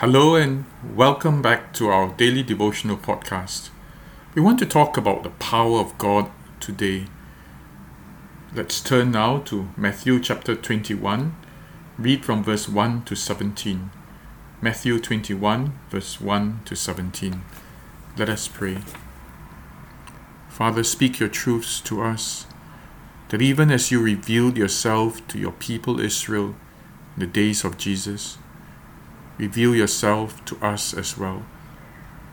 Hello and welcome back to our daily devotional podcast. We want to talk about the power of God today. Let's turn now to Matthew chapter 21, read from verse 1 to 17. Matthew 21, verse 1 to 17. Let us pray. Father, speak your truths to us, that even as you revealed yourself to your people Israel in the days of Jesus, reveal yourself to us as well,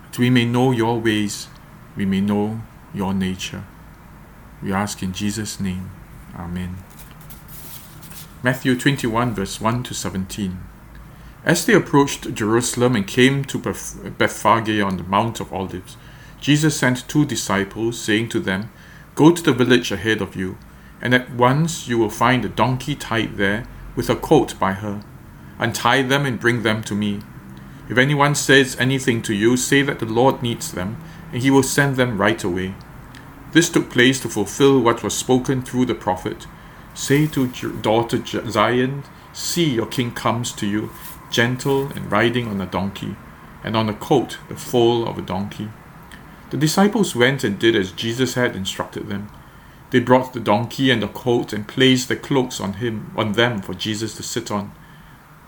that we may know your ways, we may know your nature. We ask in Jesus' name. Amen. Matthew 21, verse 1 to 17. As they approached Jerusalem and came to Bethphage on the Mount of Olives, Jesus sent two disciples, saying to them, Go to the village ahead of you, and at once you will find a donkey tied there with a colt by her Untie them and bring them to me. If anyone says anything to you, say that the Lord needs them, and he will send them right away. This took place to fulfill what was spoken through the prophet. Say to daughter Zion, See, your king comes to you, gentle and riding on a donkey, and on a colt, the foal of a donkey. The disciples went and did as Jesus had instructed them. They brought the donkey and the colt and placed their cloaks on him on them for Jesus to sit on.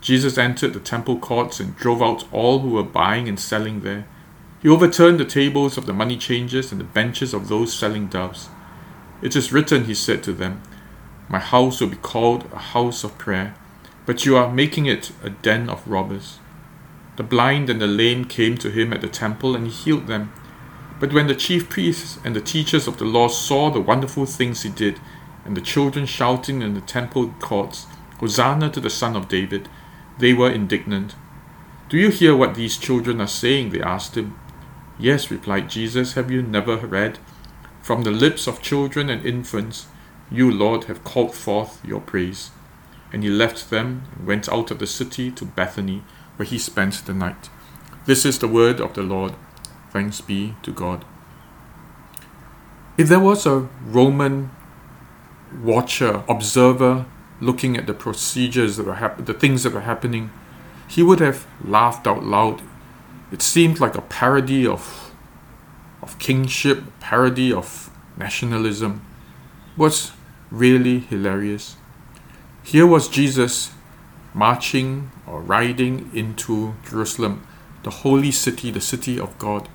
Jesus entered the temple courts and drove out all who were buying and selling there. He overturned the tables of the money changers and the benches of those selling doves. It is written, he said to them, My house will be called a house of prayer, but you are making it a den of robbers. The blind and the lame came to him at the temple, and he healed them. But when the chief priests and the teachers of the law saw the wonderful things he did, and the children shouting in the temple courts, Hosanna to the Son of David, they were indignant. Do you hear what these children are saying? They asked him. Yes, replied Jesus. Have you never read? From the lips of children and infants, you, Lord, have called forth your praise. And he left them and went out of the city to Bethany, where he spent the night. This is the word of the Lord. Thanks be to God. If there was a Roman watcher, observer, looking at the procedures that were hap- the things that were happening, he would have laughed out loud. It seemed like a parody of of kingship, parody of nationalism. Was really hilarious. Here was Jesus marching or riding into Jerusalem, the holy city, the city of God.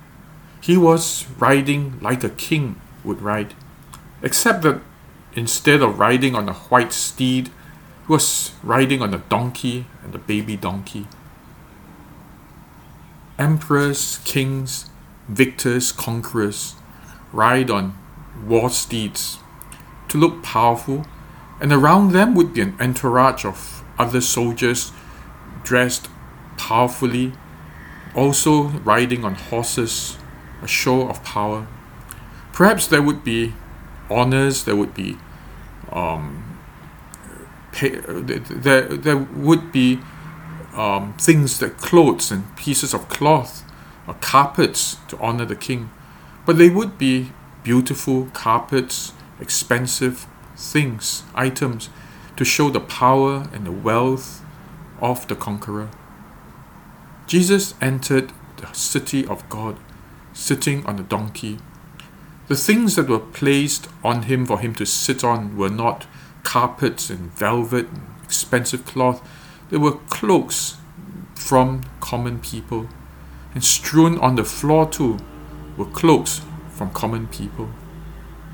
He was riding like a king would ride, except that Instead of riding on a white steed, he was riding on a donkey and a baby donkey. Emperors, kings, victors, conquerors ride on war steeds to look powerful, and around them would be an entourage of other soldiers dressed powerfully, also riding on horses, a show of power. Perhaps there would be honors, there would be um, pay, there, there would be um, things that clothes and pieces of cloth or carpets to honor the king, but they would be beautiful carpets, expensive things, items to show the power and the wealth of the conqueror. Jesus entered the city of God, sitting on a donkey the things that were placed on him for him to sit on were not carpets and velvet and expensive cloth, they were cloaks from common people. And strewn on the floor too were cloaks from common people.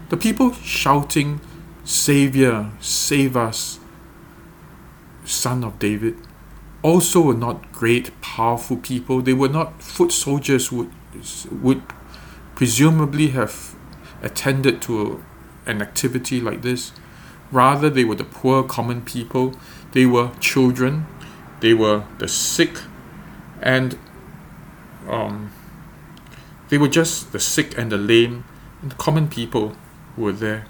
The people shouting, Savior, save us, Son of David, also were not great, powerful people. They were not foot soldiers who would, would presumably have attended to an activity like this. Rather, they were the poor common people, they were children, they were the sick, and um, They were just the sick and the lame and the common people who were there.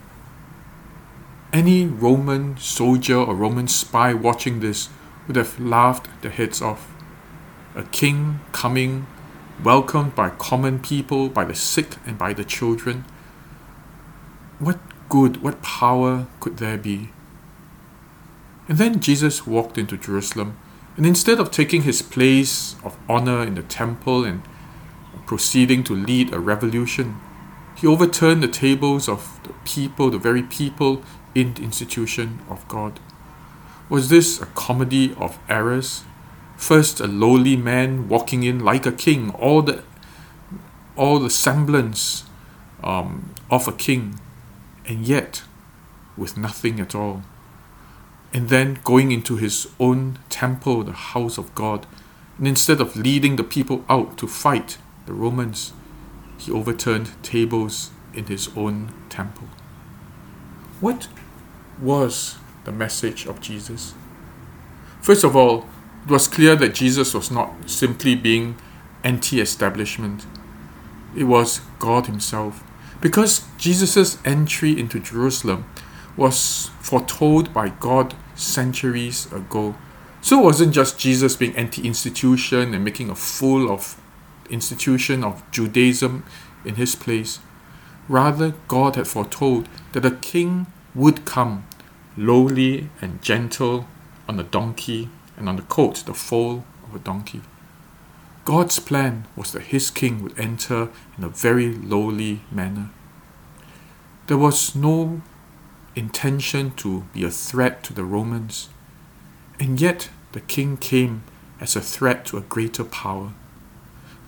Any Roman soldier or Roman spy watching this would have laughed their heads off. A king coming, welcomed by common people, by the sick and by the children. What good, what power could there be? And then Jesus walked into Jerusalem, and instead of taking his place of honor in the temple and proceeding to lead a revolution, he overturned the tables of the people, the very people in the institution of God. Was this a comedy of errors? First, a lowly man walking in like a king, all the, all the semblance um, of a king, and yet with nothing at all. And then going into his own temple, the house of God, and instead of leading the people out to fight the Romans, he overturned tables in his own temple. What was the message of Jesus? First of all, it was clear that Jesus was not simply being anti establishment, it was God Himself. Because Jesus' entry into Jerusalem was foretold by God centuries ago. So it wasn't just Jesus being anti institution and making a fool of institution of Judaism in his place. Rather, God had foretold that a king would come, lowly and gentle, on a donkey, and on the coat, the foal of a donkey. God's plan was that his king would enter in a very lowly manner. There was no intention to be a threat to the Romans, and yet the king came as a threat to a greater power.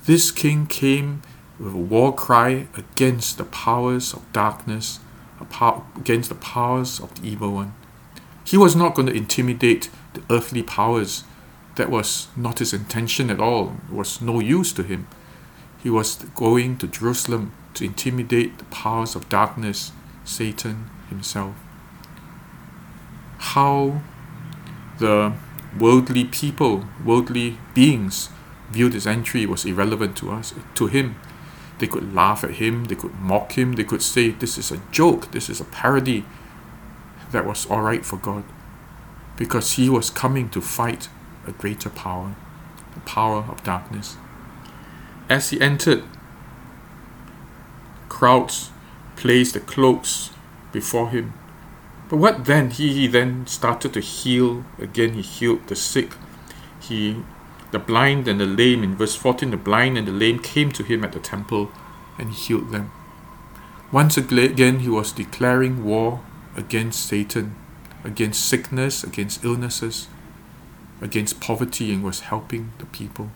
This king came with a war cry against the powers of darkness, against the powers of the evil one. He was not going to intimidate the earthly powers. That was not his intention at all. It was no use to him. He was going to Jerusalem to intimidate the powers of darkness, Satan himself. How the worldly people, worldly beings, viewed his entry was irrelevant to us, to him. They could laugh at him, they could mock him, they could say, This is a joke, this is a parody. That was alright for God because he was coming to fight a greater power, the power of darkness. As he entered, crowds placed the cloaks before him. But what then? He, he then started to heal again. He healed the sick. He the blind and the lame, in verse 14, the blind and the lame came to him at the temple and he healed them. Once again, he was declaring war against Satan, against sickness, against illnesses, against poverty, and was helping the people.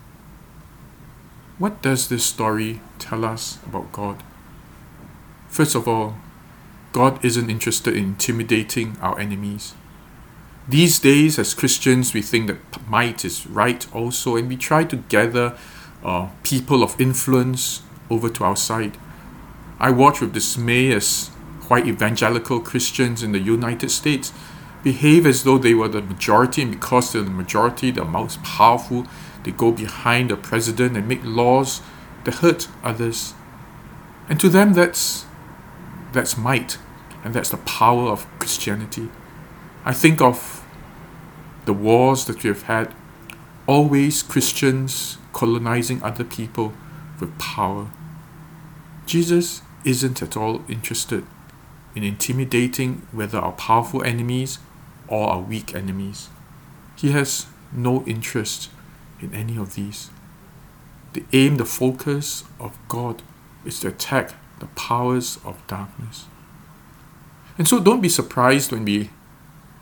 What does this story tell us about God? First of all, God isn't interested in intimidating our enemies. These days, as Christians, we think that might is right also, and we try to gather uh, people of influence over to our side. I watch with dismay as white evangelical Christians in the United States behave as though they were the majority, and because they're the majority, the most powerful, they go behind the president and make laws that hurt others. And to them, that's that's might, and that's the power of Christianity. I think of the wars that we have had, always Christians colonizing other people with power. Jesus isn't at all interested in intimidating whether our powerful enemies or our weak enemies. He has no interest in any of these. The aim, the focus of God is to attack the powers of darkness. And so don't be surprised when we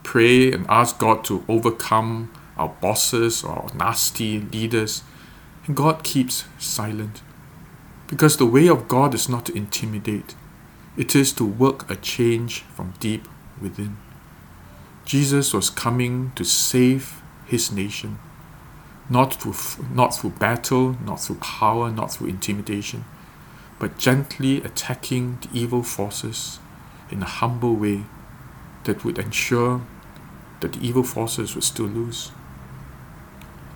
pray and ask God to overcome our bosses or our nasty leaders, and God keeps silent. Because the way of God is not to intimidate, it is to work a change from deep within. Jesus was coming to save his nation, not through, not through battle, not through power, not through intimidation, but gently attacking the evil forces in a humble way that would ensure that the evil forces would still lose.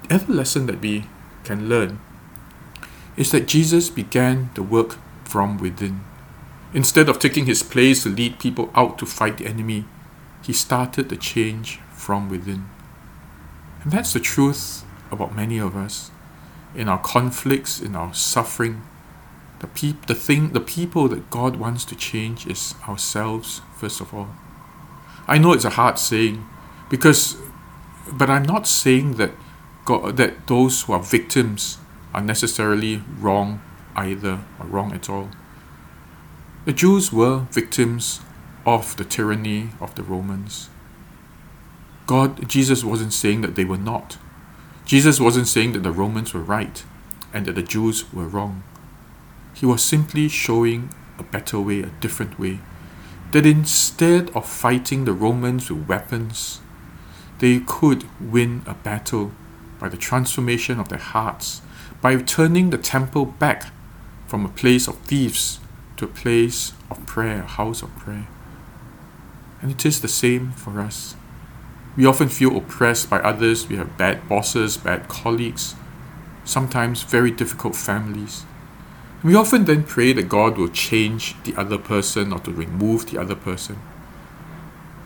The other lesson that we can learn is that Jesus began the work from within. Instead of taking his place to lead people out to fight the enemy, he started the change from within. And that's the truth about many of us. In our conflicts, in our suffering, the, peop- the thing, the people that God wants to change is ourselves, first of all. I know it's a hard saying, because, but I'm not saying that God, that those who are victims are necessarily wrong either or wrong at all. The Jews were victims of the tyranny of the Romans. God, Jesus wasn't saying that they were not. Jesus wasn't saying that the Romans were right and that the Jews were wrong. He was simply showing a better way, a different way. That instead of fighting the Romans with weapons, they could win a battle by the transformation of their hearts, by turning the temple back from a place of thieves to a place of prayer, a house of prayer. And it is the same for us. We often feel oppressed by others, we have bad bosses, bad colleagues, sometimes very difficult families. We often then pray that God will change the other person or to remove the other person.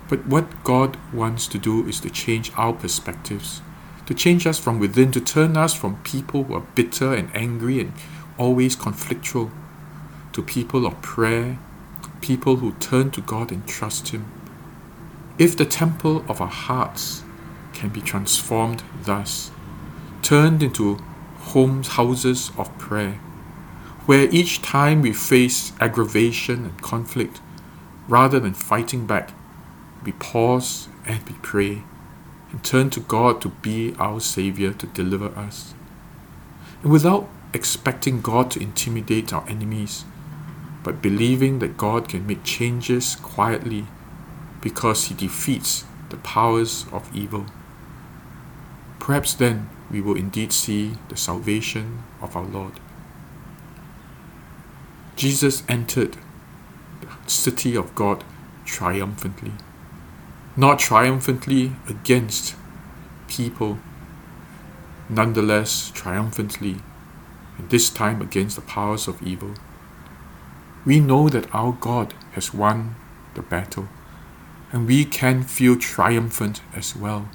But what God wants to do is to change our perspectives, to change us from within, to turn us from people who are bitter and angry and always conflictual to people of prayer, people who turn to God and trust Him. If the temple of our hearts can be transformed thus, turned into homes, houses of prayer, where each time we face aggravation and conflict, rather than fighting back, we pause and we pray and turn to God to be our Savior to deliver us. And without expecting God to intimidate our enemies, but believing that God can make changes quietly because He defeats the powers of evil. Perhaps then we will indeed see the salvation of our Lord. Jesus entered the city of God triumphantly, not triumphantly against people, nonetheless triumphantly, and this time against the powers of evil. We know that our God has won the battle, and we can feel triumphant as well.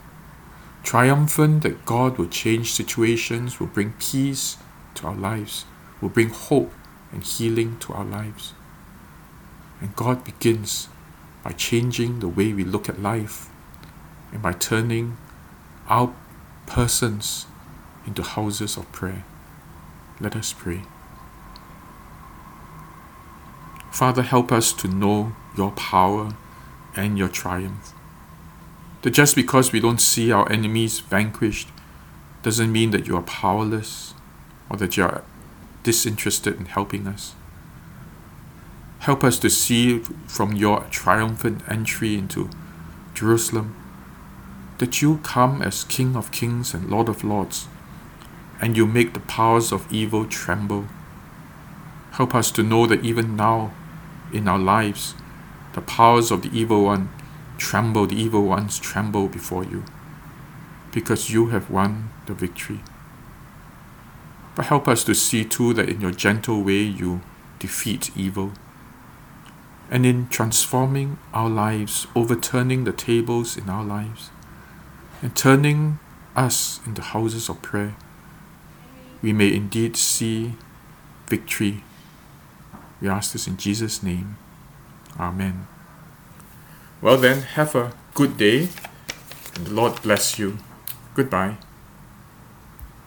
Triumphant that God will change situations, will bring peace to our lives, will bring hope and healing to our lives. And God begins by changing the way we look at life and by turning our persons into houses of prayer. Let us pray. Father, help us to know your power and your triumph. That just because we don't see our enemies vanquished doesn't mean that you are powerless or that you are disinterested in helping us. Help us to see from your triumphant entry into Jerusalem that you come as King of kings and Lord of lords, and you make the powers of evil tremble. Help us to know that even now in our lives, the powers of the evil one tremble, the evil ones tremble before you, because you have won the victory. But help us to see too that in your gentle way you defeat evil. And in transforming our lives, overturning the tables in our lives, and turning us into houses of prayer, we may indeed see victory. We ask this in Jesus' name. Amen. Well, then, have a good day, and the Lord bless you. Goodbye.